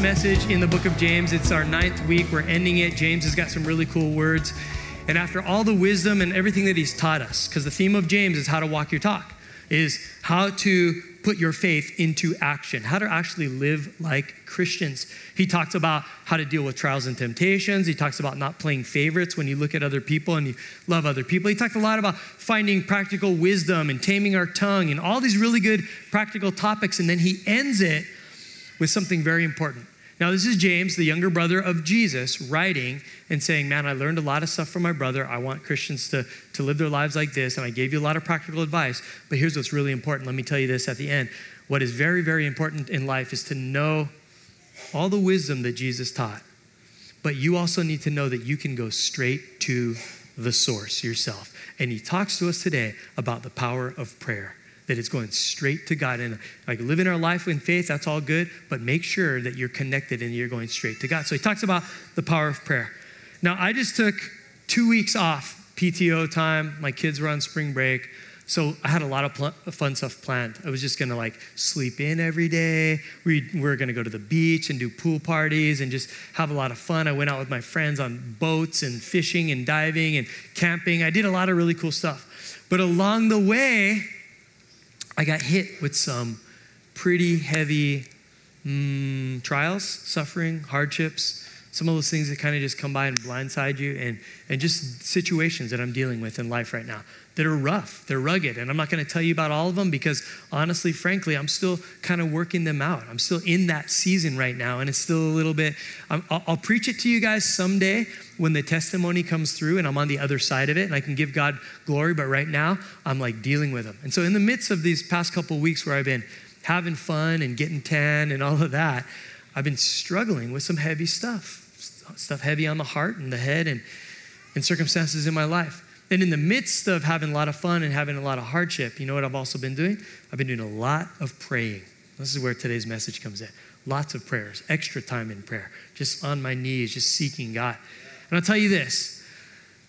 message in the book of James. It's our ninth week. We're ending it. James has got some really cool words. And after all the wisdom and everything that he's taught us, because the theme of James is how to walk your talk, is how to put your faith into action, how to actually live like Christians. He talks about how to deal with trials and temptations. He talks about not playing favorites when you look at other people and you love other people. He talked a lot about finding practical wisdom and taming our tongue and all these really good practical topics. And then he ends it with something very important. Now, this is James, the younger brother of Jesus, writing and saying, Man, I learned a lot of stuff from my brother. I want Christians to, to live their lives like this, and I gave you a lot of practical advice. But here's what's really important. Let me tell you this at the end. What is very, very important in life is to know all the wisdom that Jesus taught. But you also need to know that you can go straight to the source yourself. And he talks to us today about the power of prayer that it's going straight to God. And like living our life in faith, that's all good, but make sure that you're connected and you're going straight to God. So he talks about the power of prayer. Now, I just took two weeks off PTO time. My kids were on spring break. So I had a lot of pl- fun stuff planned. I was just gonna like sleep in every day. We were gonna go to the beach and do pool parties and just have a lot of fun. I went out with my friends on boats and fishing and diving and camping. I did a lot of really cool stuff. But along the way, I got hit with some pretty heavy mm, trials, suffering, hardships, some of those things that kind of just come by and blindside you, and, and just situations that I'm dealing with in life right now that are rough, they're rugged. And I'm not going to tell you about all of them because honestly, frankly, I'm still kind of working them out. I'm still in that season right now, and it's still a little bit, i will preach it to you guys someday when the testimony comes through and I'm on the other side of it and I can give God glory. But right now, I'm like dealing with them. And so, in the midst of these past couple weeks where I've been having fun and getting tan and all of that, I've been struggling with some heavy stuff, stuff heavy on the heart and the head and, and circumstances in my life. And in the midst of having a lot of fun and having a lot of hardship, you know what I've also been doing? I've been doing a lot of praying. This is where today's message comes in. Lots of prayers, extra time in prayer, just on my knees, just seeking God. And I'll tell you this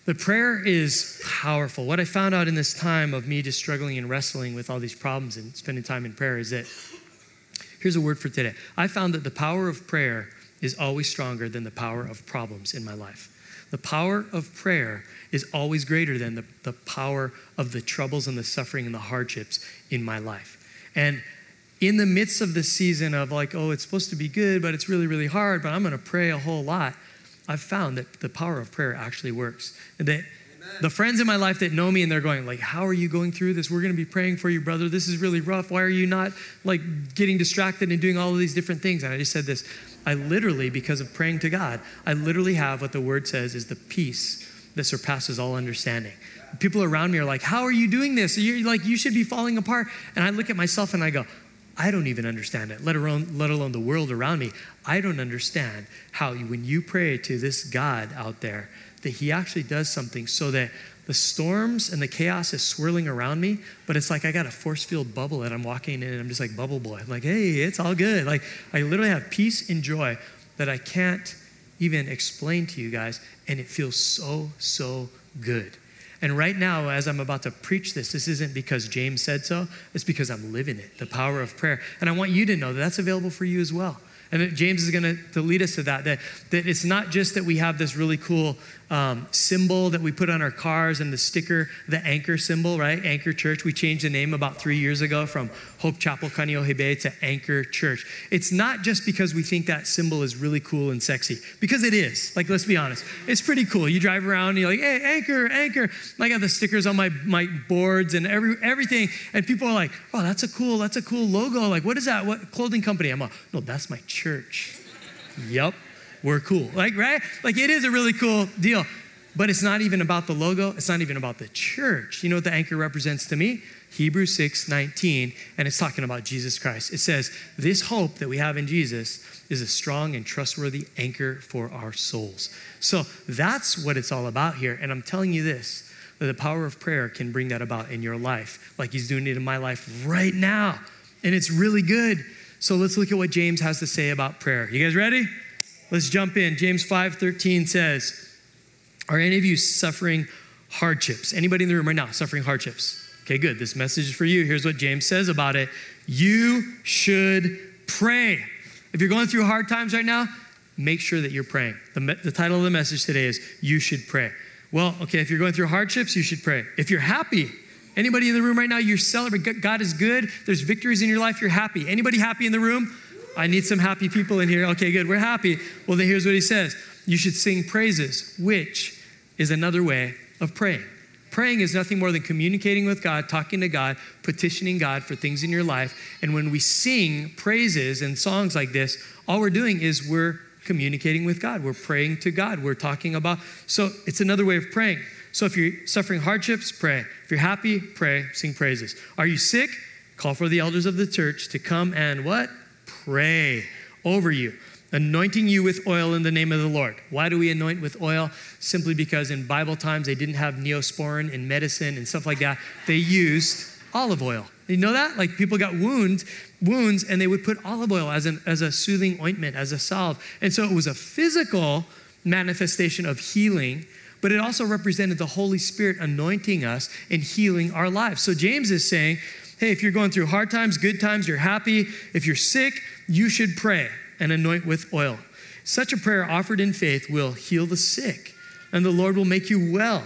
the prayer is powerful. What I found out in this time of me just struggling and wrestling with all these problems and spending time in prayer is that here's a word for today. I found that the power of prayer is always stronger than the power of problems in my life. The power of prayer is always greater than the, the power of the troubles and the suffering and the hardships in my life. And in the midst of the season of like, oh, it's supposed to be good, but it's really, really hard, but I'm going to pray a whole lot, I've found that the power of prayer actually works. And that the friends in my life that know me and they're going like how are you going through this? We're going to be praying for you brother. This is really rough. Why are you not like getting distracted and doing all of these different things? And i just said this i literally because of praying to god i literally have what the word says is the peace that surpasses all understanding. People around me are like how are you doing this? You're like you should be falling apart. And i look at myself and i go I don't even understand it, let alone, let alone the world around me. I don't understand how, when you pray to this God out there, that He actually does something so that the storms and the chaos is swirling around me, but it's like I got a force field bubble that I'm walking in and I'm just like bubble boy. I'm like, hey, it's all good. Like I literally have peace and joy that I can't even explain to you guys, and it feels so, so good. And right now, as I'm about to preach this, this isn't because James said so, it's because I'm living it, the power of prayer. And I want you to know that that's available for you as well. And James is going to, lead us to that, that, that it's not just that we have this really cool um, symbol that we put on our cars and the sticker, the anchor symbol, right? Anchor Church. We changed the name about three years ago from Hope Chapel Kaneohe Bay to Anchor Church. It's not just because we think that symbol is really cool and sexy, because it is. Like, let's be honest. It's pretty cool. You drive around and you're like, hey, Anchor, Anchor. I got the stickers on my, my boards and every, everything. And people are like, oh, that's a cool, that's a cool logo. Like, what is that? What clothing company? I'm like, no, that's my church. yep we're cool. Like, right? Like, it is a really cool deal. But it's not even about the logo, it's not even about the church. You know what the anchor represents to me? Hebrews 6 19, and it's talking about Jesus Christ. It says, This hope that we have in Jesus is a strong and trustworthy anchor for our souls. So that's what it's all about here. And I'm telling you this that the power of prayer can bring that about in your life, like He's doing it in my life right now. And it's really good. So let's look at what James has to say about prayer. You guys ready? Let's jump in. James 5:13 says, "Are any of you suffering hardships? Anybody in the room right now suffering hardships? Okay, good. This message is for you. Here's what James says about it. You should pray. If you're going through hard times right now, make sure that you're praying. The, the title of the message today is You Should Pray. Well, okay, if you're going through hardships, you should pray. If you're happy, anybody in the room right now, you're celebrating. God is good. There's victories in your life. You're happy. Anybody happy in the room? I need some happy people in here. Okay, good. We're happy. Well, then here's what he says You should sing praises, which is another way of praying. Praying is nothing more than communicating with God, talking to God, petitioning God for things in your life. And when we sing praises and songs like this, all we're doing is we're communicating with God. We're praying to God. We're talking about. So it's another way of praying. So if you're suffering hardships, pray. If you're happy, pray, sing praises. Are you sick? Call for the elders of the church to come and what? Pray over you anointing you with oil in the name of the Lord. Why do we anoint with oil? Simply because in Bible times they didn't have neosporin in medicine and stuff like that. They used olive oil. You know that? Like people got wounds, wounds, and they would put olive oil as, an, as a soothing ointment, as a salve. And so it was a physical manifestation of healing, but it also represented the Holy Spirit anointing us and healing our lives. So James is saying, hey, if you're going through hard times, good times, you're happy, if you're sick, you should pray and anoint with oil. Such a prayer offered in faith will heal the sick, and the Lord will make you well.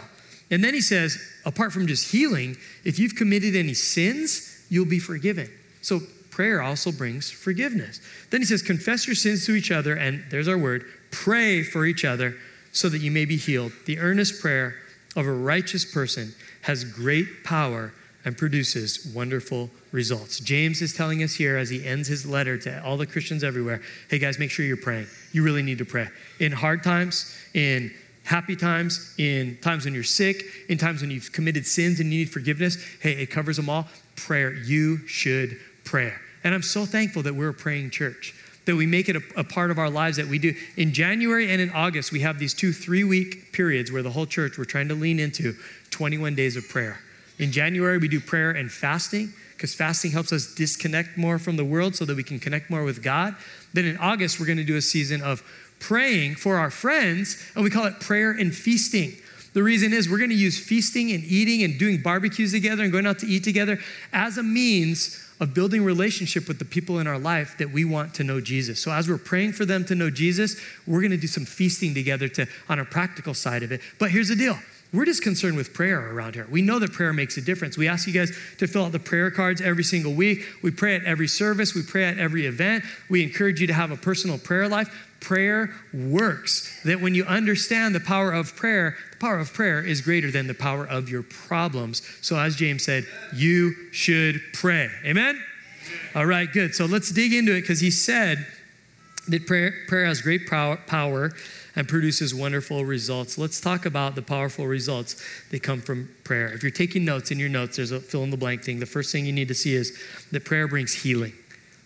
And then he says, apart from just healing, if you've committed any sins, you'll be forgiven. So prayer also brings forgiveness. Then he says, confess your sins to each other, and there's our word, pray for each other so that you may be healed. The earnest prayer of a righteous person has great power and produces wonderful results. James is telling us here as he ends his letter to all the Christians everywhere hey, guys, make sure you're praying. You really need to pray. In hard times, in happy times, in times when you're sick, in times when you've committed sins and you need forgiveness, hey, it covers them all. Prayer. You should pray. And I'm so thankful that we're a praying church that we make it a, a, part of our lives that we do. In January and in August, we have these two three week periods where the whole church, we're trying to lean into 21 days of prayer. In January, we do prayer and fasting because fasting helps us disconnect more from the world so that we can connect more with God. Then in August, we're going to do a season of praying for our friends, and we call it prayer and feasting. The reason is we're going to use feasting and eating and doing barbecues together and going out to eat together as a means of building relationship with the people in our life that we want to know Jesus. So as we're praying for them to know Jesus, we're going to do some feasting together to on a practical side of it. But here's the deal. We're just concerned with prayer around here. We know that prayer makes a difference. We ask you guys to fill out the prayer cards every single week. We pray at every service, we pray at every event. We encourage you to have a personal prayer life. Prayer works. That when you understand the power of prayer, the power of prayer is greater than the power of your problems. So, as James said, you should pray. Amen? All right, good. So let's dig into it because he said that prayer, prayer has great power, power and produces wonderful results. Let's talk about the powerful results that come from prayer. If you're taking notes in your notes, there's a fill in the blank thing. The first thing you need to see is that prayer brings healing.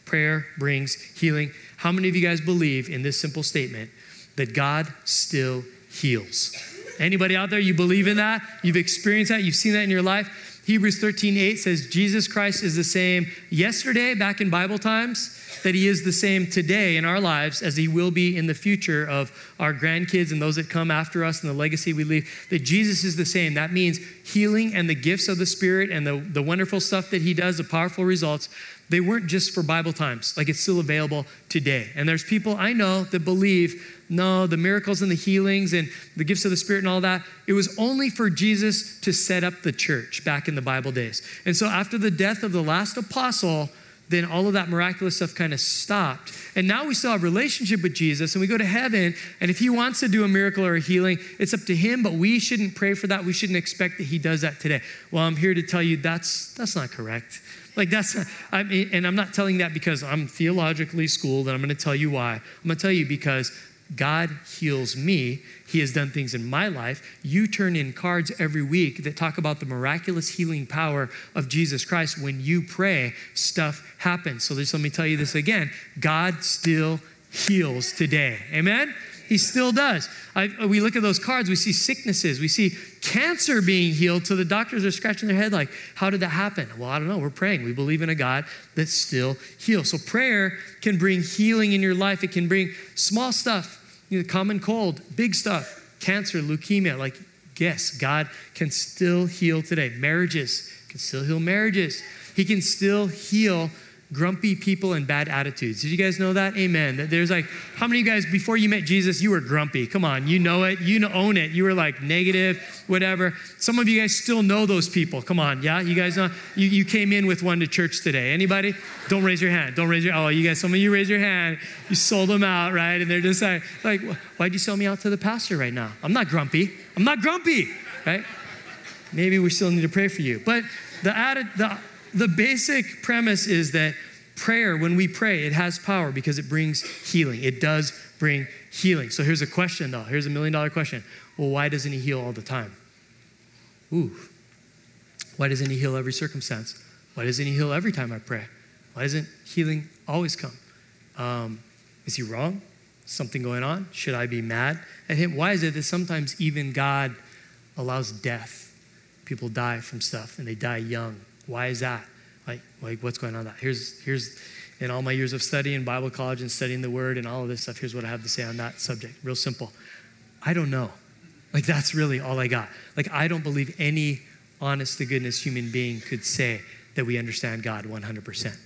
Prayer brings healing. How many of you guys believe in this simple statement that God still heals? Anybody out there, you believe in that? You've experienced that? You've seen that in your life? Hebrews 13, 8 says, Jesus Christ is the same yesterday, back in Bible times, that He is the same today in our lives as He will be in the future of our grandkids and those that come after us and the legacy we leave. That Jesus is the same. That means healing and the gifts of the Spirit and the, the wonderful stuff that He does, the powerful results, they weren't just for Bible times. Like it's still available today. And there's people I know that believe no, the miracles and the healings and the gifts of the Spirit and all that, it was only for Jesus to set up the church back in the Bible days. And so after the death of the last apostle, then all of that miraculous stuff kind of stopped. And now we still have relationship with Jesus and we go to heaven and if he wants to do a miracle or a healing, it's up to him, but we shouldn't pray for that. We shouldn't expect that he does that today. Well, I'm here to tell you that's that's not correct. Like that's I mean, and I'm not telling that because I'm theologically schooled and I'm going to tell you why. I'm going to tell you because God heals me. He has done things in my life. You turn in cards every week that talk about the miraculous healing power of Jesus Christ. When you pray, stuff happens. So just let me tell you this again God still heals today. Amen? He still does. I, we look at those cards, we see sicknesses, we see cancer being healed. So the doctors are scratching their head, like, how did that happen? Well, I don't know. We're praying. We believe in a God that still heals. So prayer can bring healing in your life, it can bring small stuff, you know, common cold, big stuff, cancer, leukemia. Like, yes, God can still heal today. Marriages can still heal marriages. He can still heal grumpy people and bad attitudes. Did you guys know that? Amen. That there's like, how many of you guys, before you met Jesus, you were grumpy? Come on, you know it. You own it. You were like negative, whatever. Some of you guys still know those people. Come on, yeah? You guys know? You, you came in with one to church today. Anybody? Don't raise your hand. Don't raise your, oh, you guys, some of you raise your hand. You sold them out, right? And they're just like, like why'd you sell me out to the pastor right now? I'm not grumpy. I'm not grumpy, right? Maybe we still need to pray for you. But the, added, the, the basic premise is that prayer, when we pray, it has power because it brings healing. It does bring healing. So here's a question, though. Here's a million dollar question. Well, why doesn't he heal all the time? Ooh. Why doesn't he heal every circumstance? Why doesn't he heal every time I pray? Why doesn't healing always come? Um, is he wrong? Something going on? Should I be mad at him? Why is it that sometimes even God allows death? People die from stuff and they die young. Why is that? Like, like what's going on? That here's here's in all my years of studying Bible college and studying the Word and all of this stuff. Here's what I have to say on that subject. Real simple. I don't know. Like that's really all I got. Like I don't believe any honest to goodness human being could say that we understand God 100%.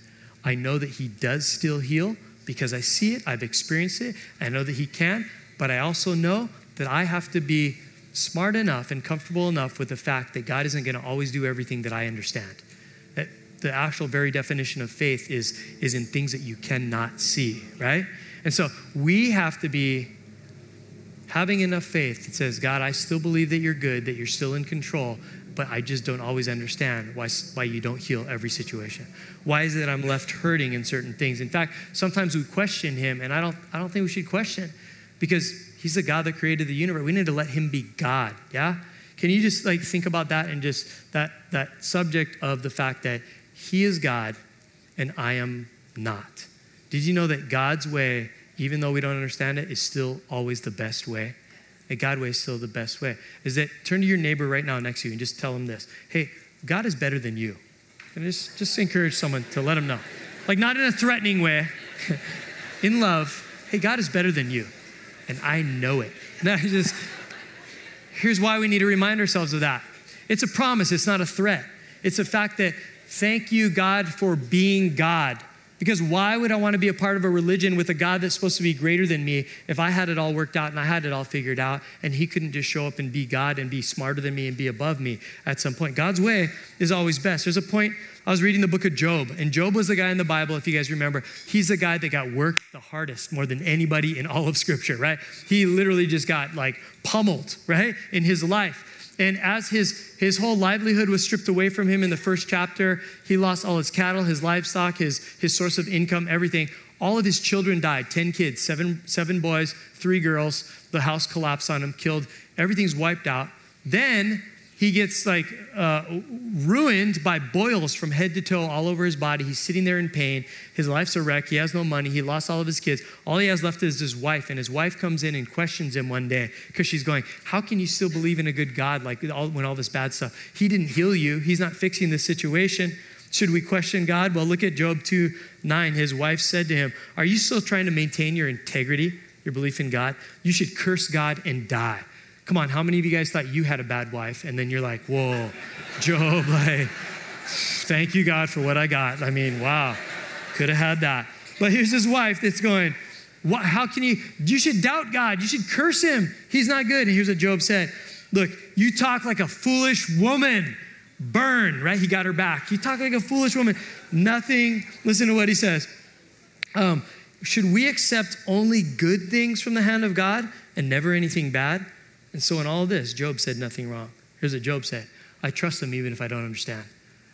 I know that He does still heal because I see it, I've experienced it, I know that He can, but I also know that I have to be smart enough and comfortable enough with the fact that God isn't going to always do everything that I understand. The actual very definition of faith is, is in things that you cannot see, right? And so we have to be having enough faith that says, God, I still believe that you're good, that you're still in control, but I just don't always understand why, why you don't heal every situation. Why is it that I'm left hurting in certain things? In fact, sometimes we question him, and I don't, I don't think we should question because he's the God that created the universe. We need to let him be God, yeah? Can you just like think about that and just that that subject of the fact that he is God and I am not? Did you know that God's way, even though we don't understand it, is still always the best way? That God way is still the best way. Is that turn to your neighbor right now next to you and just tell him this. Hey, God is better than you. And just, just encourage someone to let them know. Like not in a threatening way, in love. Hey, God is better than you. And I know it. Now just here's why we need to remind ourselves of that. It's a promise, it's not a threat. It's a fact that thank you, God, for being God. Because why would I want to be a part of a religion with a God that's supposed to be greater than me if I had it all worked out and I had it all figured out and He couldn't just show up and be God and be smarter than me and be above me at some point? God's way is always best. There's a point, I was reading the book of Job, and Job was the guy in the Bible, if you guys remember. He's the guy that got worked the hardest more than anybody in all of Scripture, right? He literally just got like pummeled, right, in his life. And as his, his whole livelihood was stripped away from him in the first chapter, he lost all his cattle, his livestock, his, his source of income, everything. All of his children died 10 kids, seven, seven boys, three girls. The house collapsed on him, killed. Everything's wiped out. Then he gets like uh, ruined by boils from head to toe all over his body. He's sitting there in pain. His life's a wreck. He has no money. He lost all of his kids. All he has left is his wife. And his wife comes in and questions him one day because she's going, How can you still believe in a good God like all, when all this bad stuff? He didn't heal you, he's not fixing the situation. Should we question God? Well, look at Job 2 9. His wife said to him, Are you still trying to maintain your integrity, your belief in God? You should curse God and die. Come on, how many of you guys thought you had a bad wife? And then you're like, whoa, Job, like, thank you, God, for what I got. I mean, wow, could have had that. But here's his wife that's going, what, how can you, you should doubt God. You should curse him. He's not good. And here's what Job said Look, you talk like a foolish woman. Burn, right? He got her back. You talk like a foolish woman. Nothing, listen to what he says. Um, should we accept only good things from the hand of God and never anything bad? And so, in all this, Job said nothing wrong. Here's what Job said I trust him even if I don't understand.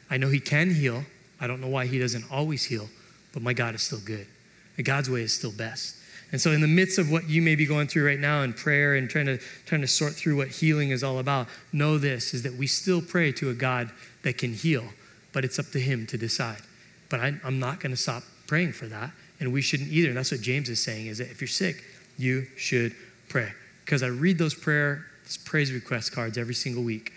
I know he can heal. I don't know why he doesn't always heal, but my God is still good. And God's way is still best. And so, in the midst of what you may be going through right now in prayer and trying to, trying to sort through what healing is all about, know this is that we still pray to a God that can heal, but it's up to Him to decide. But I, I'm not going to stop praying for that, and we shouldn't either. And that's what James is saying is that if you're sick, you should pray because I read those prayer, those praise request cards every single week.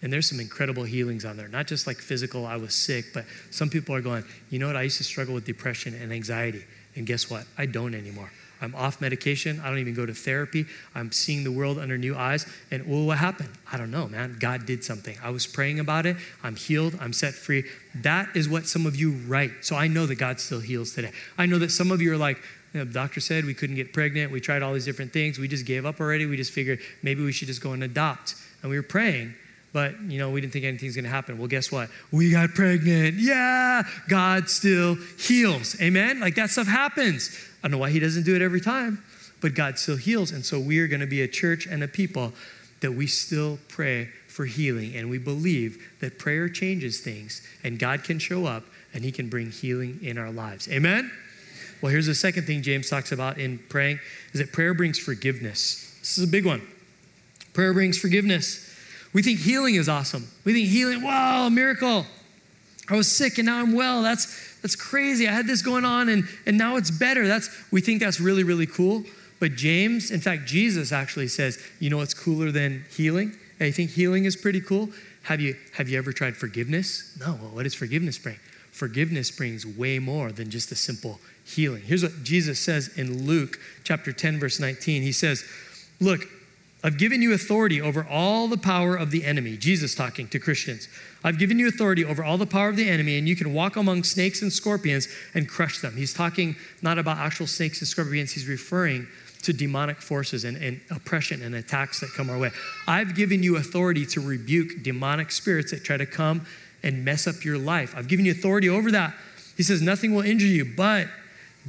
And there's some incredible healings on there. Not just like physical, I was sick, but some people are going, you know what? I used to struggle with depression and anxiety. And guess what? I don't anymore. I'm off medication. I don't even go to therapy. I'm seeing the world under new eyes. And well, what happened? I don't know, man. God did something. I was praying about it. I'm healed. I'm set free. That is what some of you write. So I know that God still heals today. I know that some of you are like, you know, the doctor said we couldn't get pregnant. We tried all these different things. We just gave up already. We just figured maybe we should just go and adopt. And we were praying but you know we didn't think anything's going to happen. Well guess what? We got pregnant. Yeah god still heals. Amen? Like that stuff happens. I don't know why he doesn't do it every time but god still heals. And so we are going to be a church and a people that we still pray for healing. And we believe that prayer changes things and god can show up and he can bring healing in our lives. Amen well here's the second thing james talks about in praying is that prayer brings forgiveness this is a big one prayer brings forgiveness we think healing is awesome. We think healing, wow, a miracle. I was sick and now I'm well. That's that's crazy. I had this going on and, and now it's better. That's we think that's really, really cool. But James, in fact, Jesus actually says, you know what's cooler than healing? I think healing is pretty cool. Have you have you ever tried forgiveness? No. Well, what does forgiveness bring? Forgiveness brings way more than just a simple healing. Here's what Jesus says in Luke chapter 10, verse 19. He says, Look, I've given you authority over all the power of the enemy. Jesus talking to Christians. I've given you authority over all the power of the enemy, and you can walk among snakes and scorpions and crush them. He's talking not about actual snakes and scorpions, he's referring to demonic forces and, and oppression and attacks that come our way. I've given you authority to rebuke demonic spirits that try to come and mess up your life. I've given you authority over that. He says, Nothing will injure you, but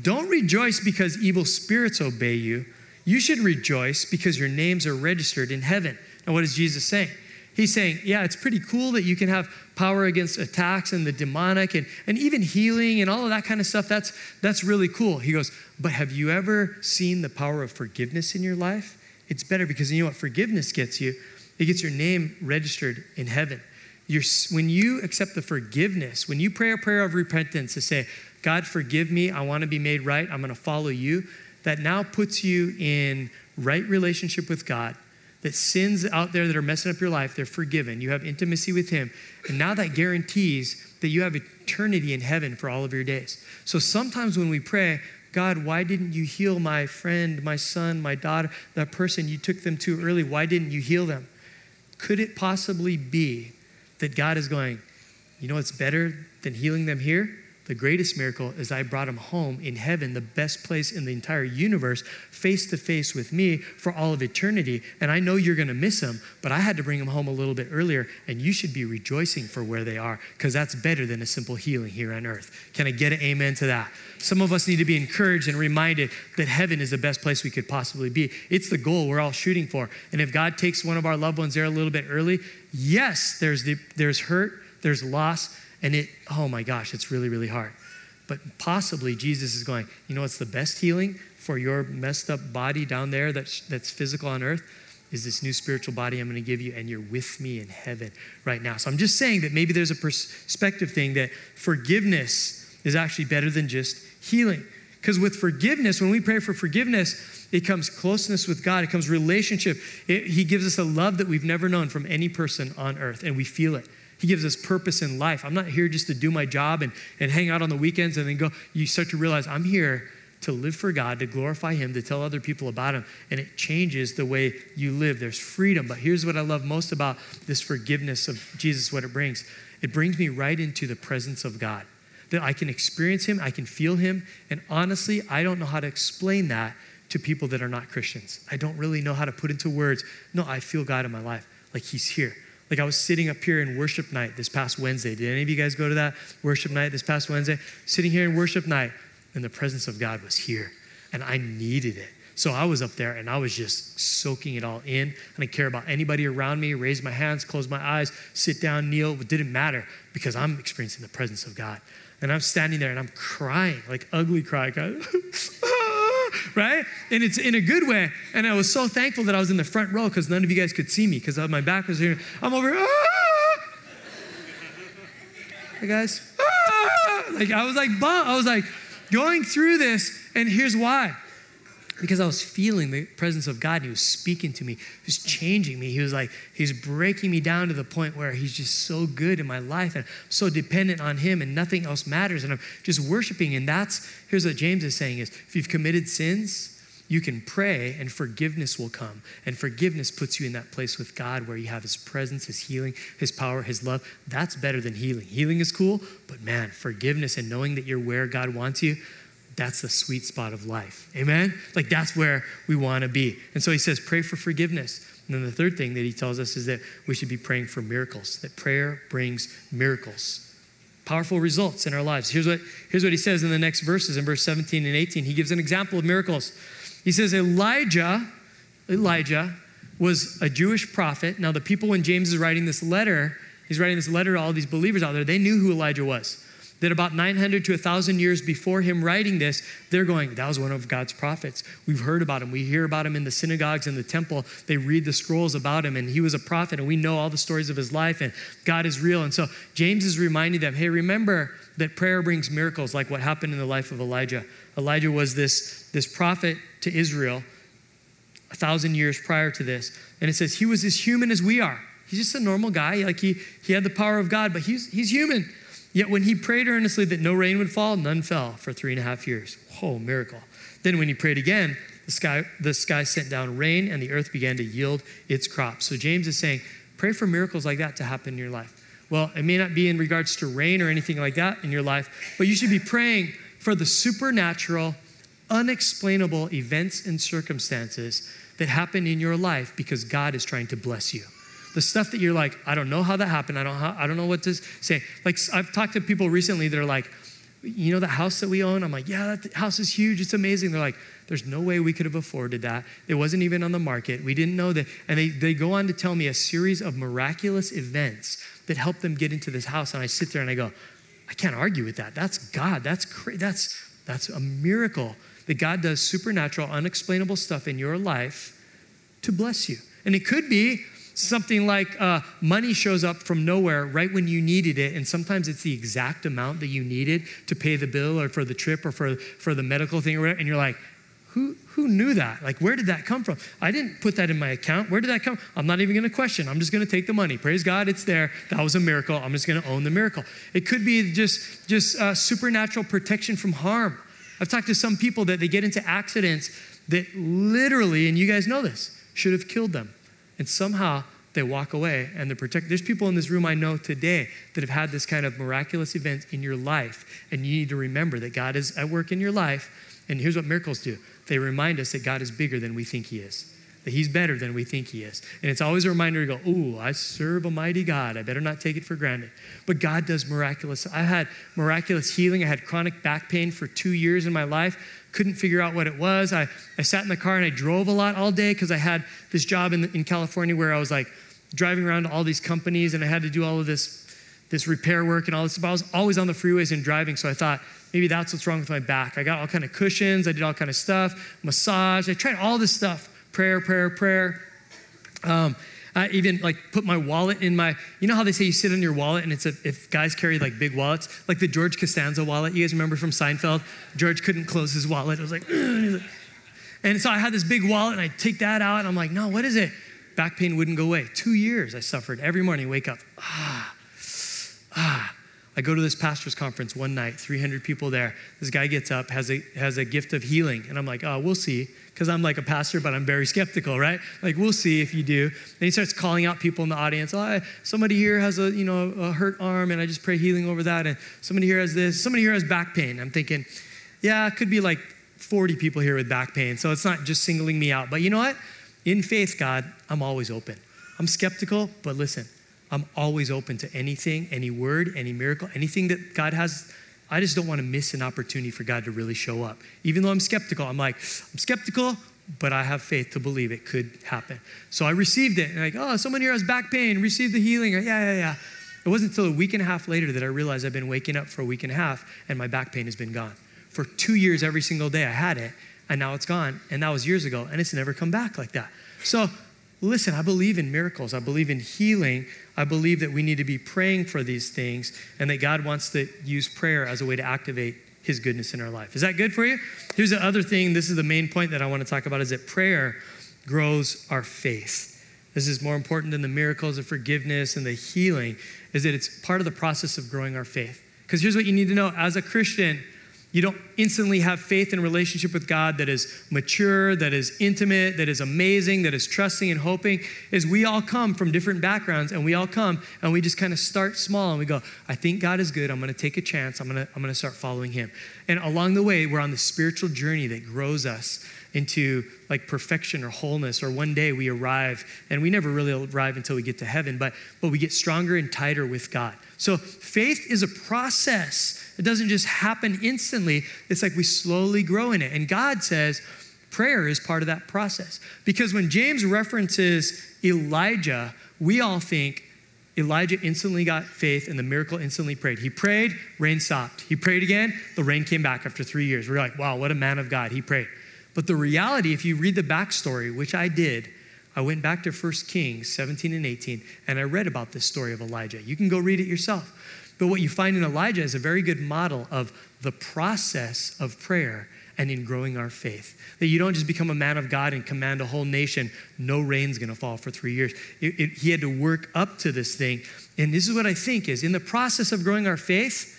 don't rejoice because evil spirits obey you you should rejoice because your names are registered in heaven. And what is Jesus saying? He's saying, yeah, it's pretty cool that you can have power against attacks and the demonic and, and even healing and all of that kind of stuff. That's, that's really cool. He goes, but have you ever seen the power of forgiveness in your life? It's better because you know what forgiveness gets you? It gets your name registered in heaven. You're, when you accept the forgiveness, when you pray a prayer of repentance to say, God, forgive me, I want to be made right, I'm going to follow you, that now puts you in right relationship with God, that sins out there that are messing up your life, they're forgiven. You have intimacy with Him. And now that guarantees that you have eternity in heaven for all of your days. So sometimes when we pray, God, why didn't you heal my friend, my son, my daughter, that person you took them too early? Why didn't you heal them? Could it possibly be that God is going, you know what's better than healing them here? The greatest miracle is I brought him home in heaven, the best place in the entire universe, face to face with me for all of eternity. And I know you're going to miss him, but I had to bring him home a little bit earlier, and you should be rejoicing for where they are because that's better than a simple healing here on earth. Can I get an amen to that? Some of us need to be encouraged and reminded that heaven is the best place we could possibly be. It's the goal we're all shooting for. And if God takes one of our loved ones there a little bit early, yes, there's, the, there's hurt, there's loss and it, oh my gosh, it's really, really hard. But possibly Jesus is going, you know what's the best healing for your messed up body down there that's, that's physical on earth? Is this new spiritual body I'm going to give you, and you're with me in heaven right now. So I'm just saying that maybe there's a perspective thing that forgiveness is actually better than just healing. Because with forgiveness, when we pray for forgiveness, it comes closeness with God, it comes relationship. It, he gives us a love that we've never known from any person on earth, and we feel it. He gives us purpose in life. I'm not here just to do my job and, and hang out on the weekends and then go. You start to realize I'm here to live for God, to glorify Him, to tell other people about Him. And it changes the way you live. There's freedom. But here's what I love most about this forgiveness of Jesus, what it brings it brings me right into the presence of God. That I can experience Him, I can feel Him. And honestly, I don't know how to explain that to people that are not Christians. I don't really know how to put into words, no, I feel God in my life. Like He's here. Like I was sitting up here in worship night this past Wednesday. Did any of you guys go to that worship night this past Wednesday? Sitting here in worship night, and the presence of God was here, and I needed it. So I was up there and I was just soaking it all in. I didn't care about anybody around me, raise my hands, close my eyes, sit down, kneel. It didn't matter because I'm experiencing the presence of God. And I'm standing there and I'm crying, like ugly cry. right? And it's in a good way. And I was so thankful that I was in the front row because none of you guys could see me because my back was here. I'm over. Ah! Hey guys, ah! like I was like, I was like going through this, and here's why because I was feeling the presence of God. He was speaking to me. He was changing me. He was like, he's breaking me down to the point where he's just so good in my life and I'm so dependent on him and nothing else matters. And I'm just worshiping. And that's, here's what James is saying is if you've committed sins, you can pray and forgiveness will come. And forgiveness puts you in that place with God where you have His presence, His healing, His power, His love. That's better than healing. Healing is cool, but man, forgiveness and knowing that you're where God wants you, that's the sweet spot of life. Amen? Like that's where we want to be. And so He says, pray for forgiveness. And then the third thing that He tells us is that we should be praying for miracles, that prayer brings miracles powerful results in our lives. Here's what, here's what he says in the next verses in verse 17 and 18. He gives an example of miracles. He says, Elijah, Elijah was a Jewish prophet. Now, the people, when James is writing this letter, he's writing this letter to all these believers out there, they knew who Elijah was. That about 900 to 1,000 years before him writing this, they're going, that was one of God's prophets. We've heard about him. We hear about him in the synagogues and the temple. They read the scrolls about him, and he was a prophet, and we know all the stories of his life, and God is real. And so James is reminding them, hey, remember that prayer brings miracles, like what happened in the life of Elijah. Elijah was this, this prophet to Israel a thousand years prior to this. And it says he was as human as we are. He's just a normal guy. Like he, he had the power of God, but he's, he's human. Yet when he prayed earnestly that no rain would fall, none fell for three and a half years. Oh, miracle. Then when he prayed again, the sky, the sky sent down rain and the earth began to yield its crops. So James is saying, pray for miracles like that to happen in your life. Well, it may not be in regards to rain or anything like that in your life, but you should be praying for the supernatural, unexplainable events and circumstances that happen in your life because God is trying to bless you the stuff that you're like, I don't know how that happened. I don't, I don't know what to say. Like, I've talked to people recently that are like, you know, the house that we own? I'm like, yeah, that house is huge. It's amazing. They're like, there's no way we could have afforded that. It wasn't even on the market. We didn't know that. And they, they go on to tell me a series of miraculous events that helped them get into this house. And I sit there and I go, I can't argue with that. That's God. That's cra- that's that's a miracle that God does supernatural, unexplainable stuff in your life to bless you. And it could be Something like uh, money shows up from nowhere right when you needed it, and sometimes it's the exact amount that you needed to pay the bill or for the trip or for, for the medical thing or whatever, and you're like, who, who knew that? Like, where did that come from? I didn't put that in my account. Where did that come? I'm not even going to question. I'm just going to take the money. Praise God, it's there. That was a miracle. I'm just going to own the miracle. It could be just, just uh, supernatural protection from harm. I've talked to some people that they get into accidents that literally, and you guys know this, should have killed them. And somehow they walk away and they're protected. There's people in this room I know today that have had this kind of miraculous event in your life. And you need to remember that God is at work in your life. And here's what miracles do they remind us that God is bigger than we think He is that he's better than we think he is. And it's always a reminder to go, ooh, I serve a mighty God. I better not take it for granted. But God does miraculous. I had miraculous healing. I had chronic back pain for two years in my life couldn't figure out what it was. I, I sat in the car and I drove a lot all day because I had this job in, in California where I was like driving around to all these companies and I had to do all of this, this repair work and all this stuff. I was always on the freeways and driving, so I thought maybe that's what's wrong with my back. I got all kind of cushions, I did all kind of stuff, massage. I tried all this stuff, prayer, prayer, prayer. Um, I even like put my wallet in my, you know how they say you sit on your wallet and it's a, if guys carry like big wallets, like the George Costanza wallet, you guys remember from Seinfeld? George couldn't close his wallet. It was like, and so I had this big wallet and I take that out and I'm like, no, what is it? Back pain wouldn't go away. Two years I suffered. Every morning, wake up, ah, ah. I go to this pastor's conference one night, 300 people there. This guy gets up, has a, has a gift of healing. And I'm like, oh, we'll see because I'm like a pastor, but I'm very skeptical, right? Like, we'll see if you do. And he starts calling out people in the audience. Oh, somebody here has a, you know, a hurt arm, and I just pray healing over that. And somebody here has this. Somebody here has back pain. I'm thinking, yeah, it could be like 40 people here with back pain. So it's not just singling me out. But you know what? In faith, God, I'm always open. I'm skeptical, but listen, I'm always open to anything, any word, any miracle, anything that God has I just don't want to miss an opportunity for God to really show up. Even though I'm skeptical, I'm like, I'm skeptical, but I have faith to believe it could happen. So I received it. And like, oh, someone here has back pain, receive the healing. Yeah, yeah, yeah. It wasn't until a week and a half later that I realized I've been waking up for a week and a half and my back pain has been gone. For two years, every single day, I had it, and now it's gone. And that was years ago, and it's never come back like that. So listen, I believe in miracles, I believe in healing. I believe that we need to be praying for these things and that God wants to use prayer as a way to activate his goodness in our life. Is that good for you? Here's the other thing, this is the main point that I want to talk about is that prayer grows our faith. This is more important than the miracles of forgiveness and the healing is that it's part of the process of growing our faith. Because here's what you need to know as a Christian, you don't instantly have faith in relationship with God that is mature, that is intimate, that is amazing, that is trusting and hoping. Is we all come from different backgrounds and we all come and we just kind of start small and we go, I think God is good. I'm going to take a chance. I'm going to I'm going to start following him. And along the way, we're on the spiritual journey that grows us into like perfection or wholeness or one day we arrive and we never really arrive until we get to heaven but but we get stronger and tighter with god so faith is a process it doesn't just happen instantly it's like we slowly grow in it and god says prayer is part of that process because when james references elijah we all think Elijah instantly got faith and the miracle instantly prayed. He prayed, rain stopped. He prayed again, the rain came back after three years. We're like, wow, what a man of God. He prayed. But the reality, if you read the backstory, which I did, I went back to 1 Kings 17 and 18, and I read about this story of Elijah. You can go read it yourself. But what you find in Elijah is a very good model of the process of prayer and in growing our faith. That you don't just become a man of God and command a whole nation, no rain's gonna fall for three years. It, it, he had to work up to this thing. And this is what I think is in the process of growing our faith,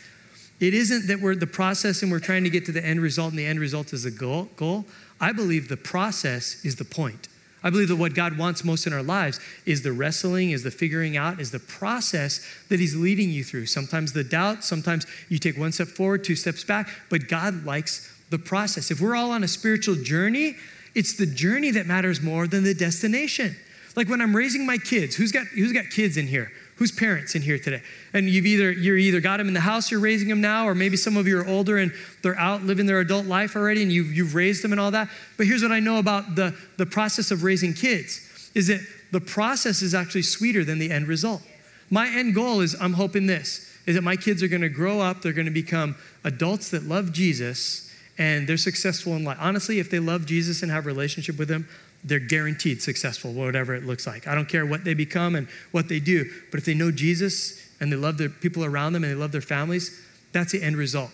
it isn't that we're the process and we're trying to get to the end result and the end result is the goal. goal. I believe the process is the point. I believe that what God wants most in our lives is the wrestling, is the figuring out, is the process that He's leading you through. Sometimes the doubt, sometimes you take one step forward, two steps back, but God likes the process. If we're all on a spiritual journey, it's the journey that matters more than the destination. Like when I'm raising my kids, who's got, who's got kids in here? Who's parents in here today? And you've either you're either got them in the house, you're raising them now, or maybe some of you are older and they're out living their adult life already, and you've you've raised them and all that. But here's what I know about the the process of raising kids: is that the process is actually sweeter than the end result. My end goal is I'm hoping this is that my kids are going to grow up, they're going to become adults that love Jesus, and they're successful in life. Honestly, if they love Jesus and have a relationship with Him, they're guaranteed successful, whatever it looks like. I don't care what they become and what they do, but if they know Jesus and they love the people around them and they love their families, that's the end result.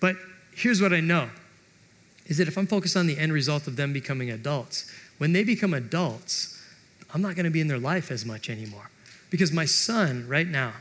But here's what I know is that if I'm focused on the end result of them becoming adults, when they become adults, I'm not going to be in their life as much anymore. Because my son, right now,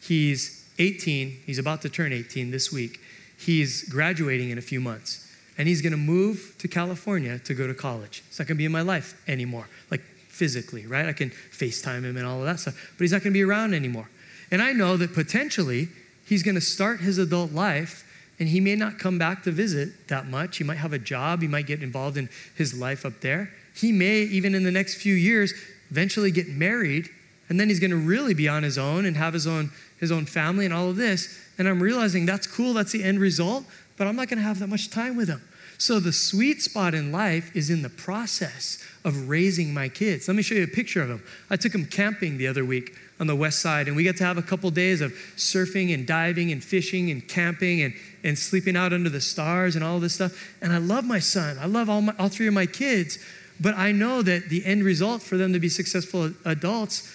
he's 18, he's about to turn 18 this week. He's graduating in a few months and he's going to move to California to go to college. It's not going to be in my life anymore, like physically, right? I can FaceTime him and all of that stuff, but he's not going to be around anymore. And I know that potentially he's going to start his adult life and he may not come back to visit that much. He might have a job, he might get involved in his life up there. He may, even in the next few years, eventually get married, and then he's going to really be on his own and have his own, his own family and all of this. And I'm realizing that's cool, that's the end result, but I'm not going to have that much time with them. So the sweet spot in life is in the process of raising my kids. Let me show you a picture of them. I took them camping the other week on the west side, and we got to have a couple days of surfing and diving and fishing and camping and, and sleeping out under the stars and all this stuff. And I love my son. I love all, my, all three of my kids, but I know that the end result for them to be successful adults,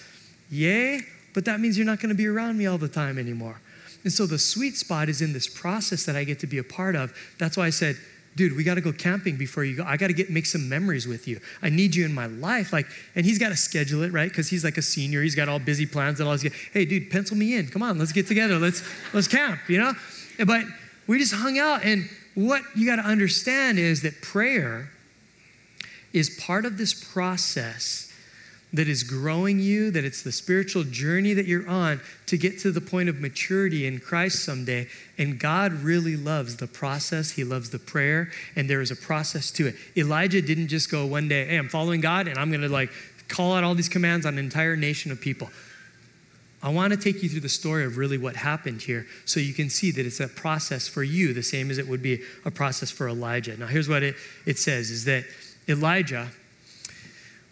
yay, but that means you're not going to be around me all the time anymore. And so the sweet spot is in this process that I get to be a part of. That's why I said, dude, we got to go camping before you go. I got to get make some memories with you. I need you in my life. Like, and he's got to schedule it, right? Because he's like a senior. He's got all busy plans and all this. Hey, dude, pencil me in. Come on, let's get together. Let's let's camp. You know. But we just hung out, and what you got to understand is that prayer is part of this process that is growing you, that it's the spiritual journey that you're on to get to the point of maturity in Christ someday. And God really loves the process, He loves the prayer, and there is a process to it. Elijah didn't just go one day, hey, I'm following God, and I'm gonna like call out all these commands on an entire nation of people. I want to take you through the story of really what happened here so you can see that it's a process for you, the same as it would be a process for Elijah. Now, here's what it, it says is that Elijah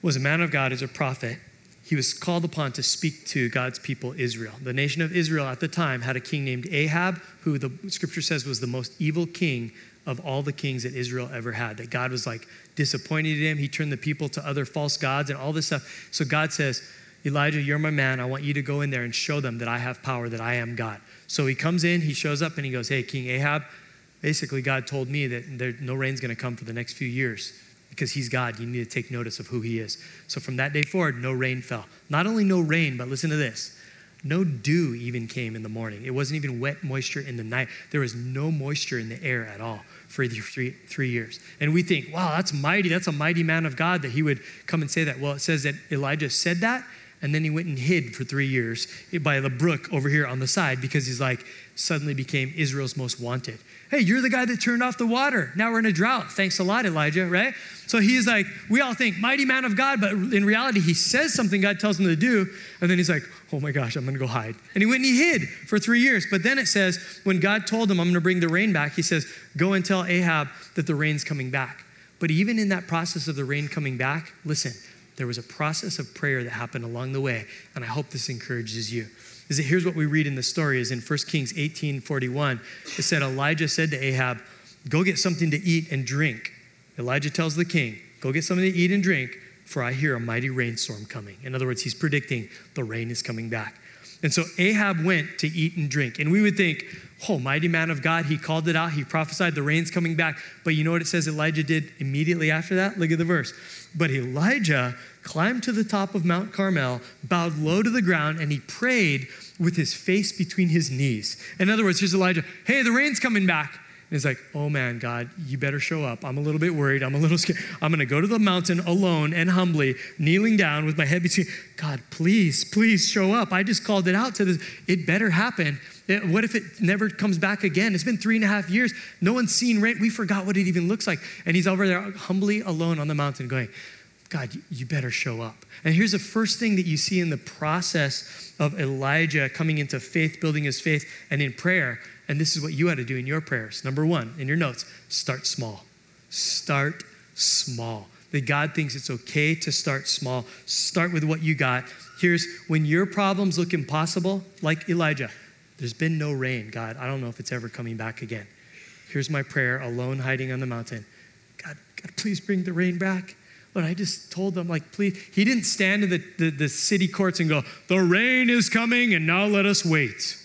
was a man of God as a prophet. He was called upon to speak to God's people, Israel. The nation of Israel at the time had a king named Ahab, who the scripture says was the most evil king of all the kings that Israel ever had. That God was like disappointed in him. He turned the people to other false gods and all this stuff. So God says, Elijah, you're my man. I want you to go in there and show them that I have power, that I am God. So he comes in, he shows up, and he goes, Hey, King Ahab, basically, God told me that there, no rain's going to come for the next few years because he's God. You need to take notice of who he is. So from that day forward, no rain fell. Not only no rain, but listen to this No dew even came in the morning. It wasn't even wet moisture in the night. There was no moisture in the air at all for three, three years. And we think, wow, that's mighty. That's a mighty man of God that he would come and say that. Well, it says that Elijah said that, and then he went and hid for three years by the brook over here on the side because he's like, suddenly became Israel's most wanted. Hey, you're the guy that turned off the water. Now we're in a drought. Thanks a lot, Elijah, right? So he's like, we all think, mighty man of God, but in reality, he says something God tells him to do, and then he's like, oh my gosh, I'm gonna go hide. And he went and he hid for three years. But then it says, when God told him, I'm gonna bring the rain back, he says, go and tell Ahab that the rain's coming back. But even in that process of the rain coming back, listen, there was a process of prayer that happened along the way, and I hope this encourages you. Is that here's what we read in the story is in 1 Kings 18 41. It said, Elijah said to Ahab, Go get something to eat and drink. Elijah tells the king, Go get something to eat and drink, for I hear a mighty rainstorm coming. In other words, he's predicting the rain is coming back. And so Ahab went to eat and drink. And we would think, oh, mighty man of God, he called it out, he prophesied the rain's coming back. But you know what it says Elijah did immediately after that? Look at the verse. But Elijah climbed to the top of Mount Carmel, bowed low to the ground, and he prayed with his face between his knees. In other words, here's Elijah, hey, the rain's coming back. And he's like, oh man, God, you better show up. I'm a little bit worried. I'm a little scared. I'm going to go to the mountain alone and humbly, kneeling down with my head between, God, please, please show up. I just called it out to this. It better happen. It, what if it never comes back again? It's been three and a half years. No one's seen rain. We forgot what it even looks like. And he's over there humbly alone on the mountain going, God, you better show up. And here's the first thing that you see in the process of Elijah coming into faith, building his faith, and in prayer. And this is what you had to do in your prayers. Number one, in your notes, start small. Start small. That God thinks it's okay to start small. Start with what you got. Here's when your problems look impossible, like Elijah, there's been no rain. God, I don't know if it's ever coming back again. Here's my prayer, alone hiding on the mountain. God, God, please bring the rain back. But I just told them, like, please. He didn't stand in the, the, the city courts and go, the rain is coming and now let us wait.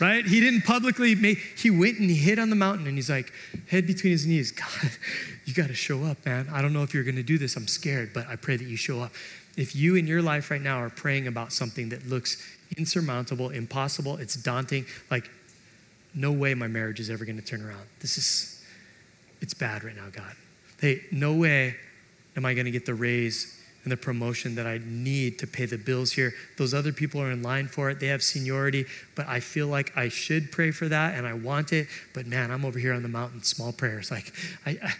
Right? He didn't publicly make, he went and he hid on the mountain and he's like, head between his knees, God, you got to show up, man. I don't know if you're going to do this. I'm scared, but I pray that you show up. If you in your life right now are praying about something that looks insurmountable, impossible, it's daunting, like, no way my marriage is ever going to turn around. This is, it's bad right now, God. Hey, no way am I going to get the raise and the promotion that I need to pay the bills here? Those other people are in line for it. They have seniority, but I feel like I should pray for that and I want it. But man, I'm over here on the mountain, small prayers. Like, I, I,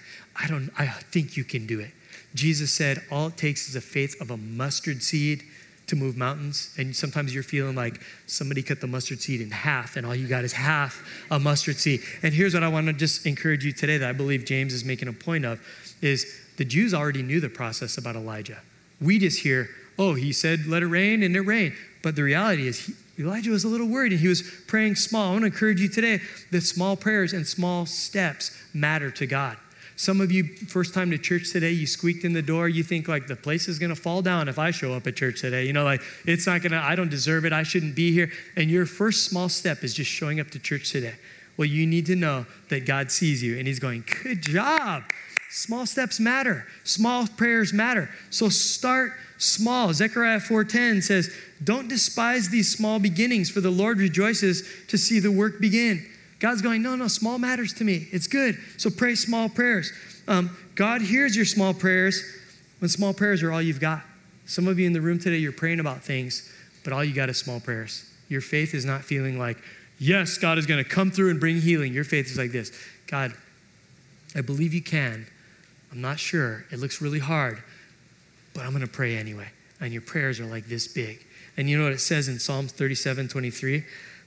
I don't, I think you can do it. Jesus said, all it takes is a faith of a mustard seed to move mountains. And sometimes you're feeling like somebody cut the mustard seed in half, and all you got is half a mustard seed. And here's what I want to just encourage you today that I believe James is making a point of is the Jews already knew the process about Elijah. We just hear, oh, he said, let it rain, and it rained. But the reality is, he, Elijah was a little worried and he was praying small. I want to encourage you today that small prayers and small steps matter to God. Some of you, first time to church today, you squeaked in the door. You think like the place is going to fall down if I show up at church today. You know, like it's not going to, I don't deserve it. I shouldn't be here. And your first small step is just showing up to church today. Well, you need to know that God sees you and He's going, Good job. Small steps matter. Small prayers matter. So start small. Zechariah 4:10 says, "Don't despise these small beginnings, for the Lord rejoices to see the work begin." God's going, "No, no, small matters to me. It's good." So pray small prayers. Um, God hears your small prayers when small prayers are all you've got. Some of you in the room today, you're praying about things, but all you got is small prayers. Your faith is not feeling like, "Yes, God is going to come through and bring healing." Your faith is like this: God, I believe you can I'm not sure. It looks really hard, but I'm going to pray anyway. And your prayers are like this big. And you know what it says in Psalms 37 23?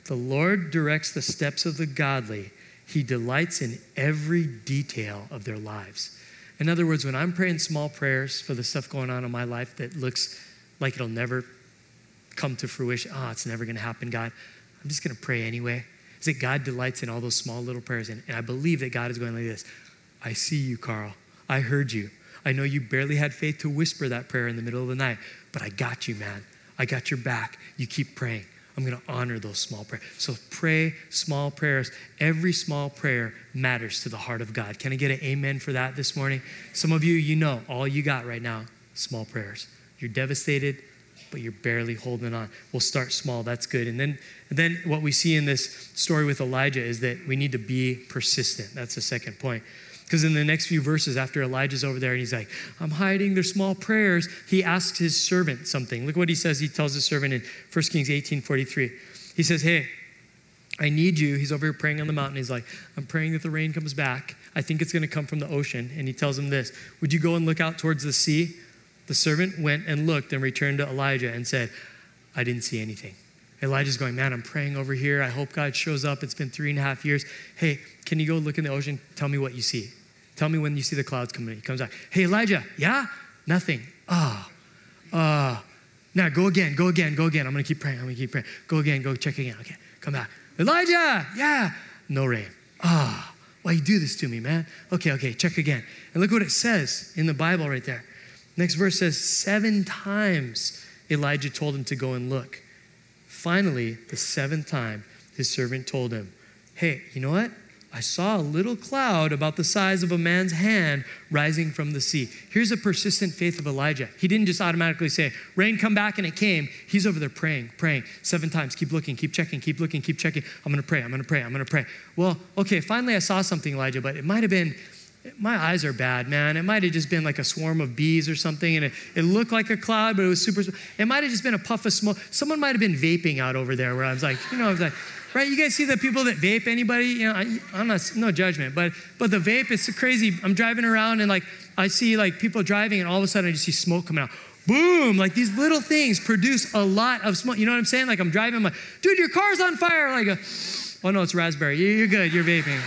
The Lord directs the steps of the godly, He delights in every detail of their lives. In other words, when I'm praying small prayers for the stuff going on in my life that looks like it'll never come to fruition, ah, oh, it's never going to happen, God, I'm just going to pray anyway. Is that God delights in all those small little prayers. And, and I believe that God is going like this I see you, Carl. I heard you. I know you barely had faith to whisper that prayer in the middle of the night, but I got you, man. I got your back. You keep praying. I'm going to honor those small prayers. So pray small prayers. Every small prayer matters to the heart of God. Can I get an amen for that this morning? Some of you, you know, all you got right now, small prayers. You're devastated. but you're barely holding on. We'll start small. That's good. And then, and then what we see in this story with Elijah is that we need to be persistent. That's the second point. Because in the next few verses, after Elijah's over there and he's like, I'm hiding their small prayers, he asks his servant something. Look what he says. He tells his servant in 1 Kings 18 43. He says, Hey, I need you. He's over here praying on the mountain. He's like, I'm praying that the rain comes back. I think it's going to come from the ocean. And he tells him this Would you go and look out towards the sea? The servant went and looked and returned to Elijah and said, I didn't see anything. Elijah's going, Man, I'm praying over here. I hope God shows up. It's been three and a half years. Hey, can you go look in the ocean? Tell me what you see. Tell me when you see the clouds coming. He comes back. Hey, Elijah, yeah? Nothing. Ah, oh, ah. Now go again, go again, go again. I'm going to keep praying. I'm going to keep praying. Go again, go check again. Okay, come back. Elijah, yeah. No rain. Ah, oh, why you do this to me, man? Okay, okay, check again. And look what it says in the Bible right there. Next verse says, seven times Elijah told him to go and look. Finally, the seventh time, his servant told him, Hey, you know what? I saw a little cloud about the size of a man's hand rising from the sea. Here's a persistent faith of Elijah. He didn't just automatically say, Rain, come back, and it came. He's over there praying, praying seven times. Keep looking, keep checking, keep looking, keep checking. I'm going to pray, I'm going to pray, I'm going to pray. Well, okay, finally I saw something, Elijah, but it might have been my eyes are bad, man. It might have just been like a swarm of bees or something, and it, it looked like a cloud, but it was super. It might have just been a puff of smoke. Someone might have been vaping out over there, where I was like, you know, I was like, right? You guys see the people that vape? Anybody? You know, I, am not no judgment, but but the vape is crazy. I'm driving around and like I see like people driving, and all of a sudden I just see smoke coming out. Boom! Like these little things produce a lot of smoke. You know what I'm saying? Like I'm driving, I'm like, dude, your car's on fire. Like, a, oh no, it's raspberry. You're good. You're vaping.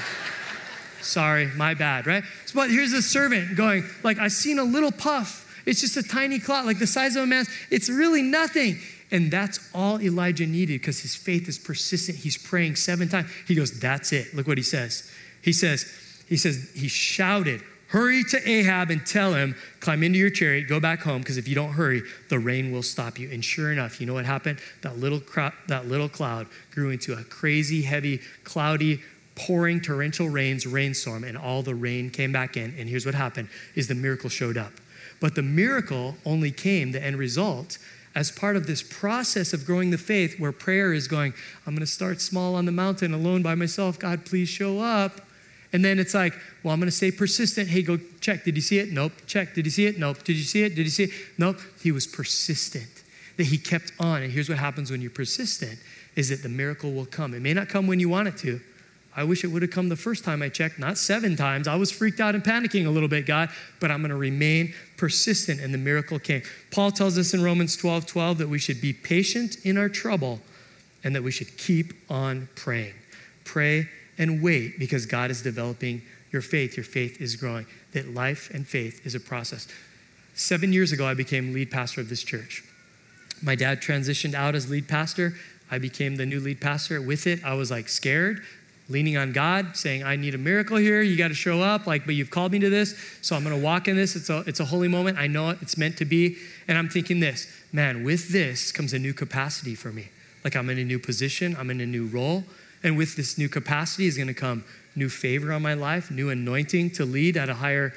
Sorry, my bad, right? But here's a servant going, like, I seen a little puff. It's just a tiny cloud, like the size of a man's. It's really nothing. And that's all Elijah needed because his faith is persistent. He's praying seven times. He goes, That's it. Look what he says. He says, He says, He shouted, Hurry to Ahab and tell him, climb into your chariot, go back home, because if you don't hurry, the rain will stop you. And sure enough, you know what happened? That little, cro- that little cloud grew into a crazy, heavy, cloudy, pouring torrential rains, rainstorm, and all the rain came back in. And here's what happened is the miracle showed up. But the miracle only came, the end result, as part of this process of growing the faith where prayer is going, I'm going to start small on the mountain alone by myself. God, please show up. And then it's like, well, I'm going to stay persistent. Hey, go check. Did you see it? Nope. Check. Did you see it? Nope. Did you see it? Did you see it? Nope. He was persistent. That he kept on. And here's what happens when you're persistent is that the miracle will come. It may not come when you want it to, I wish it would have come the first time I checked, not seven times. I was freaked out and panicking a little bit, God, but I'm going to remain persistent, and the miracle came. Paul tells us in Romans 12 12 that we should be patient in our trouble and that we should keep on praying. Pray and wait because God is developing your faith. Your faith is growing. That life and faith is a process. Seven years ago, I became lead pastor of this church. My dad transitioned out as lead pastor. I became the new lead pastor. With it, I was like scared leaning on God, saying, I need a miracle here. You got to show up, like, but you've called me to this, so I'm going to walk in this. It's a, it's a holy moment. I know it's meant to be. And I'm thinking this, man, with this comes a new capacity for me. Like, I'm in a new position, I'm in a new role. And with this new capacity is going to come new favor on my life, new anointing to lead at a higher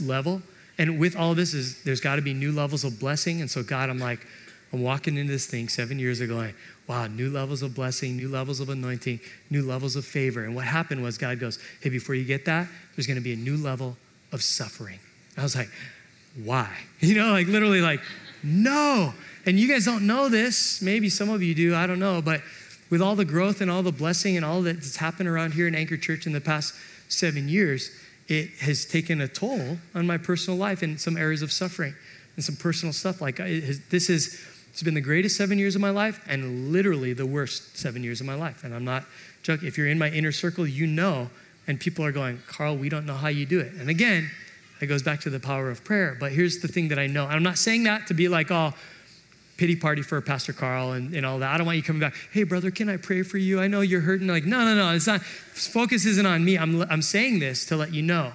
level. And with all this is there's got to be new levels of blessing. And so God, I'm like, I'm walking into this thing seven years ago, like, wow, new levels of blessing, new levels of anointing, new levels of favor. And what happened was God goes, hey, before you get that, there's going to be a new level of suffering. I was like, why? You know, like literally, like, no. And you guys don't know this. Maybe some of you do. I don't know. But with all the growth and all the blessing and all that's happened around here in Anchor Church in the past seven years, it has taken a toll on my personal life in some areas of suffering and some personal stuff. Like, has, this is it's been the greatest seven years of my life and literally the worst seven years of my life. And I'm not joking. If you're in my inner circle, you know, and people are going, Carl, we don't know how you do it. And again, it goes back to the power of prayer. But here's the thing that I know. And I'm not saying that to be like, oh, pity party for Pastor Carl and, and all that. I don't want you coming back, hey, brother, can I pray for you? I know you're hurting. Like, no, no, no. It's not, focus isn't on me. I'm, I'm saying this to let you know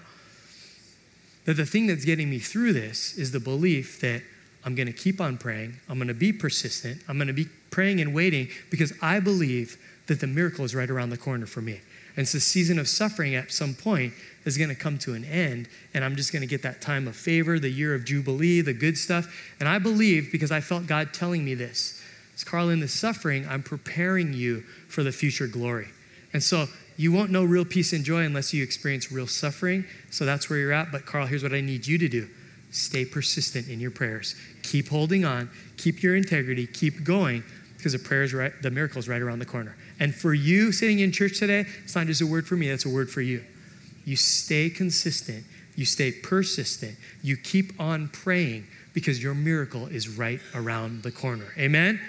that the thing that's getting me through this is the belief that I'm going to keep on praying. I'm going to be persistent. I'm going to be praying and waiting because I believe that the miracle is right around the corner for me. And a season of suffering at some point is going to come to an end, and I'm just going to get that time of favor, the year of Jubilee, the good stuff. And I believe, because I felt God telling me this, It's Carl, in the suffering, I'm preparing you for the future glory. And so you won't know real peace and joy unless you experience real suffering. So that's where you're at. But Carl, here's what I need you to do stay persistent in your prayers. Keep holding on, keep your integrity, keep going, because the prayer is right, the miracle is right around the corner. And for you sitting in church today, it's not just a word for me, that's a word for you. You stay consistent, you stay persistent, you keep on praying because your miracle is right around the corner. Amen?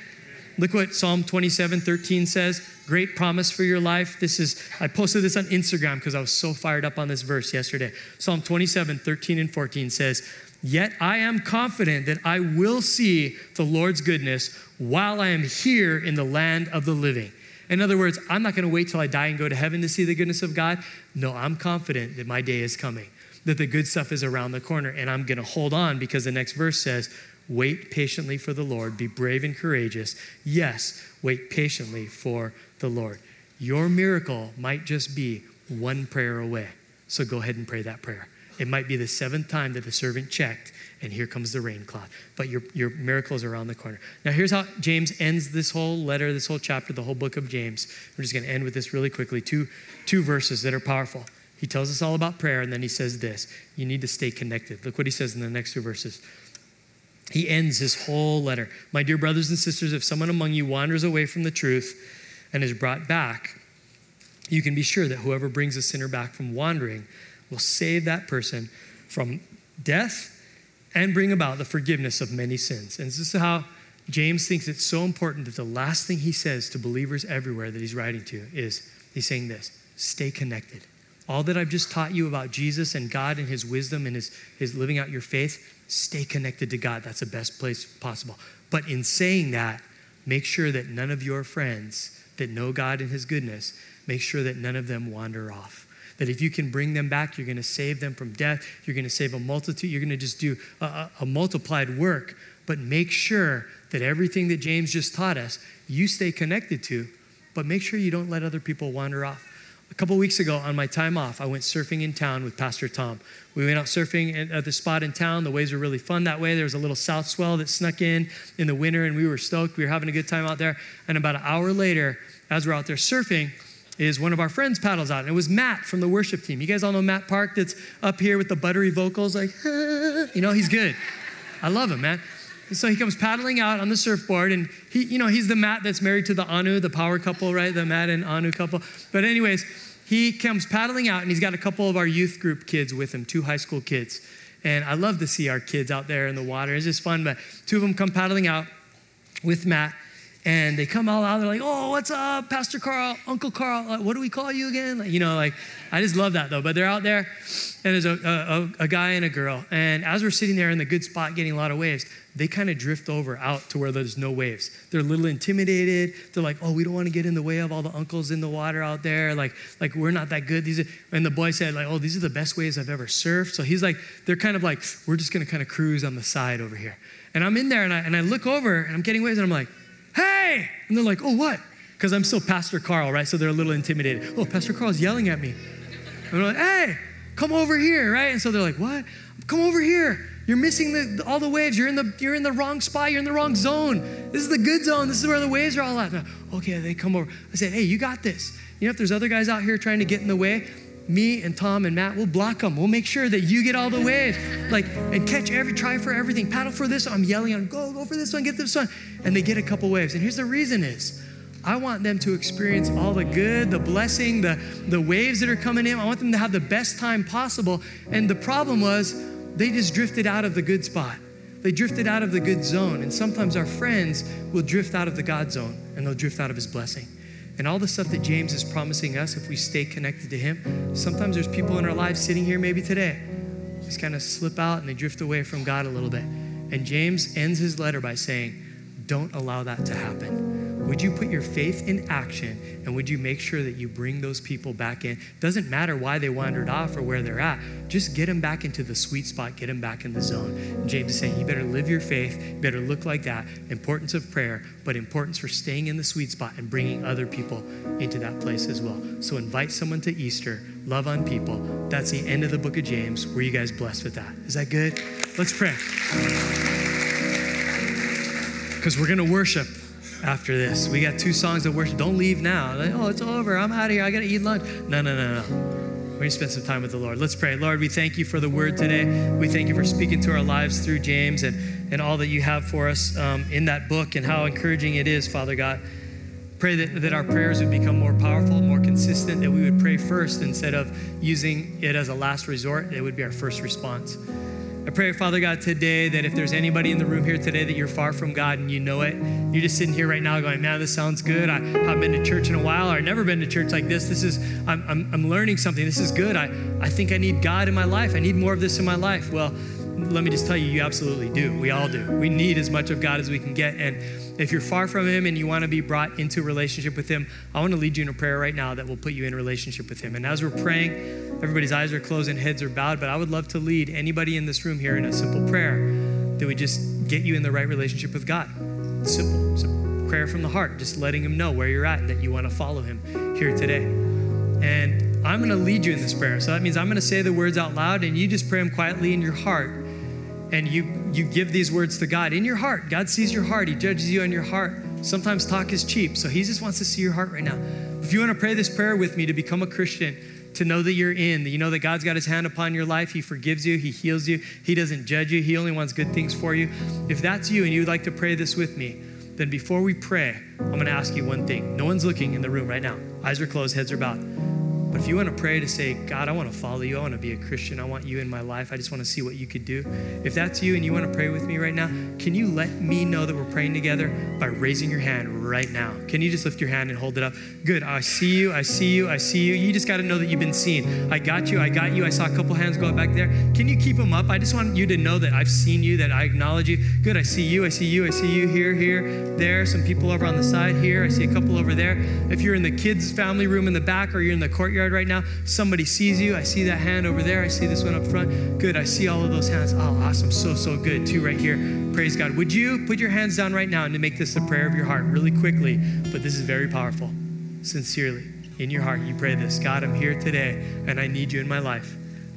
Look what Psalm 27 13 says. Great promise for your life. This is, I posted this on Instagram because I was so fired up on this verse yesterday. Psalm 27 13 and 14 says, Yet I am confident that I will see the Lord's goodness while I am here in the land of the living. In other words, I'm not going to wait till I die and go to heaven to see the goodness of God. No, I'm confident that my day is coming, that the good stuff is around the corner, and I'm going to hold on because the next verse says, Wait patiently for the Lord, be brave and courageous. Yes, wait patiently for the Lord. Your miracle might just be one prayer away. So go ahead and pray that prayer. It might be the seventh time that the servant checked, and here comes the rain cloud. But your, your miracle is around the corner. Now, here's how James ends this whole letter, this whole chapter, the whole book of James. We're just going to end with this really quickly. Two, two verses that are powerful. He tells us all about prayer, and then he says this you need to stay connected. Look what he says in the next two verses. He ends his whole letter. My dear brothers and sisters, if someone among you wanders away from the truth and is brought back, you can be sure that whoever brings a sinner back from wandering will save that person from death and bring about the forgiveness of many sins. And this is how James thinks it's so important that the last thing he says to believers everywhere that he's writing to is he's saying this stay connected. All that I've just taught you about Jesus and God and his wisdom and his, his living out your faith, stay connected to God. That's the best place possible. But in saying that, make sure that none of your friends that know God and his goodness, make sure that none of them wander off that if you can bring them back, you're going to save them from death. You're going to save a multitude. You're going to just do a, a, multiplied work. But make sure that everything that James just taught us, you stay connected to, but make sure you don't let other people wander off. A couple weeks ago, on my time off, I went surfing in town with Pastor Tom. We went out surfing at the spot in town. The waves were really fun that way. There was a little south swell that snuck in in the winter, and we were stoked. We were having a good time out there. And about an hour later, as we're out there surfing, is one of our friends paddles out. And it was Matt from the worship team. You guys all know Matt Park that's up here with the buttery vocals, like, you know, he's good. I love him, man. So he comes paddling out on the surfboard, and he, you know, he's the Matt that's married to the Anu, the power couple, right? The Matt and Anu couple. But, anyways, he comes paddling out, and he's got a couple of our youth group kids with him, two high school kids. And I love to see our kids out there in the water. It's just fun. But two of them come paddling out with Matt, and they come all out. They're like, "Oh, what's up, Pastor Carl, Uncle Carl? Like, what do we call you again?" Like, you know, like I just love that though. But they're out there, and there's a, a, a guy and a girl. And as we're sitting there in the good spot, getting a lot of waves, they kind of drift over out to where there's no waves. They're a little intimidated. They're like, "Oh, we don't want to get in the way of all the uncles in the water out there. Like, like we're not that good." These are, and the boy said, "Like, oh, these are the best waves I've ever surfed." So he's like, they're kind of like, we're just gonna kind of cruise on the side over here. And I'm in there, and I and I look over, and I'm getting waves, and I'm like hey! And they're like, oh, what? Because I'm still Pastor Carl, right? So they're a little intimidated. Oh, Pastor Carl's yelling at me. And they're like, hey, come over here, right? And so they're like, what? Come over here. You're missing the, all the waves. You're in the, you're in the wrong spot. You're in the wrong zone. This is the good zone. This is where the waves are all at. Okay, they come over. I said, hey, you got this. You know, if there's other guys out here trying to get in the way, me and Tom and Matt will block them. We'll make sure that you get all the waves. Like, and catch every, try for everything. Paddle for this. I'm yelling on, go, go for this one, get this one. And they get a couple waves. And here's the reason is, I want them to experience all the good, the blessing, the, the waves that are coming in. I want them to have the best time possible. And the problem was, they just drifted out of the good spot. They drifted out of the good zone. And sometimes our friends will drift out of the God zone and they'll drift out of his blessing. And all the stuff that James is promising us if we stay connected to him, sometimes there's people in our lives sitting here maybe today, just kind of slip out and they drift away from God a little bit. And James ends his letter by saying, Don't allow that to happen. Would you put your faith in action and would you make sure that you bring those people back in? Doesn't matter why they wandered off or where they're at, just get them back into the sweet spot, get them back in the zone. And James is saying, you better live your faith, you better look like that. Importance of prayer, but importance for staying in the sweet spot and bringing other people into that place as well. So invite someone to Easter, love on people. That's the end of the book of James. Were you guys blessed with that? Is that good? Let's pray. Because we're going to worship after this. We got two songs of worship. Don't leave now. Like, oh, it's over. I'm out of here. I got to eat lunch. No, no, no, no. We're going to spend some time with the Lord. Let's pray. Lord, we thank you for the word today. We thank you for speaking to our lives through James and, and all that you have for us um, in that book and how encouraging it is, Father God. Pray that, that our prayers would become more powerful, more consistent, that we would pray first instead of using it as a last resort. It would be our first response. I pray, Father God, today that if there's anybody in the room here today that you're far from God and you know it, you're just sitting here right now going, man, this sounds good. I haven't been to church in a while or I've never been to church like this. This is, I'm, I'm, I'm learning something. This is good. I, I think I need God in my life. I need more of this in my life. Well, let me just tell you, you absolutely do. We all do. We need as much of God as we can get. And if you're far from Him and you want to be brought into relationship with Him, I want to lead you in a prayer right now that will put you in relationship with Him. And as we're praying, everybody's eyes are closed and heads are bowed, but I would love to lead anybody in this room here in a simple prayer that would just get you in the right relationship with God. Simple. It's a prayer from the heart, just letting Him know where you're at and that you want to follow Him here today. And I'm going to lead you in this prayer. So that means I'm going to say the words out loud and you just pray them quietly in your heart and you you give these words to God in your heart. God sees your heart. He judges you on your heart. Sometimes talk is cheap, so he just wants to see your heart right now. If you want to pray this prayer with me to become a Christian, to know that you're in, that you know that God's got his hand upon your life, he forgives you, he heals you, he doesn't judge you, he only wants good things for you. If that's you and you'd like to pray this with me, then before we pray, I'm going to ask you one thing. No one's looking in the room right now. Eyes are closed, heads are bowed. But if you want to pray to say, God, I want to follow you, I want to be a Christian, I want you in my life, I just want to see what you could do. If that's you and you want to pray with me right now, can you let me know that we're praying together by raising your hand right now? Can you just lift your hand and hold it up? Good. I see you, I see you, I see you. You just got to know that you've been seen. I got you, I got you. I saw a couple hands go back there. Can you keep them up? I just want you to know that I've seen you, that I acknowledge you. Good. I see you, I see you, I see you here, here, there. Some people over on the side here. I see a couple over there. If you're in the kids' family room in the back or you're in the courtyard right now, somebody sees you. I see that hand over there. I see this one up front. Good. I see all of those hands. Oh, awesome. So, so good. Two right here. Praise God. Would you put your hands down right now and make this the prayer of your heart really quickly? But this is very powerful. Sincerely, in your heart, you pray this God, I'm here today and I need you in my life.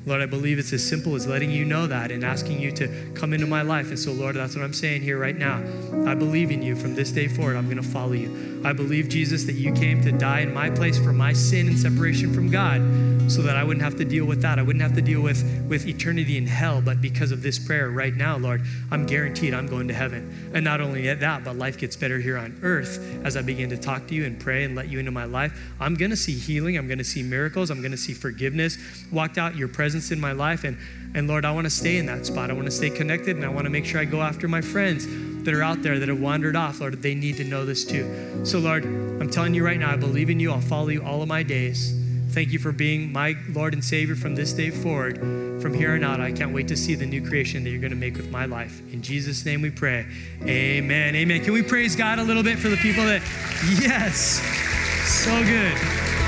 Lord, I believe it's as simple as letting you know that and asking you to come into my life. And so, Lord, that's what I'm saying here right now. I believe in you from this day forward. I'm going to follow you. I believe, Jesus, that you came to die in my place for my sin and separation from God so that I wouldn't have to deal with that. I wouldn't have to deal with, with eternity in hell. But because of this prayer right now, Lord, I'm guaranteed I'm going to heaven. And not only that, but life gets better here on earth as I begin to talk to you and pray and let you into my life. I'm going to see healing. I'm going to see miracles. I'm going to see forgiveness. Walked out your presence in my life. And, and Lord, I want to stay in that spot. I want to stay connected and I want to make sure I go after my friends that are out there that have wandered off. Lord, they need to know this too. So, Lord, I'm telling you right now, I believe in you. I'll follow you all of my days. Thank you for being my Lord and Savior from this day forward. From here on out, I can't wait to see the new creation that you're going to make with my life. In Jesus' name we pray. Amen. Amen. Can we praise God a little bit for the people that, yes, so good.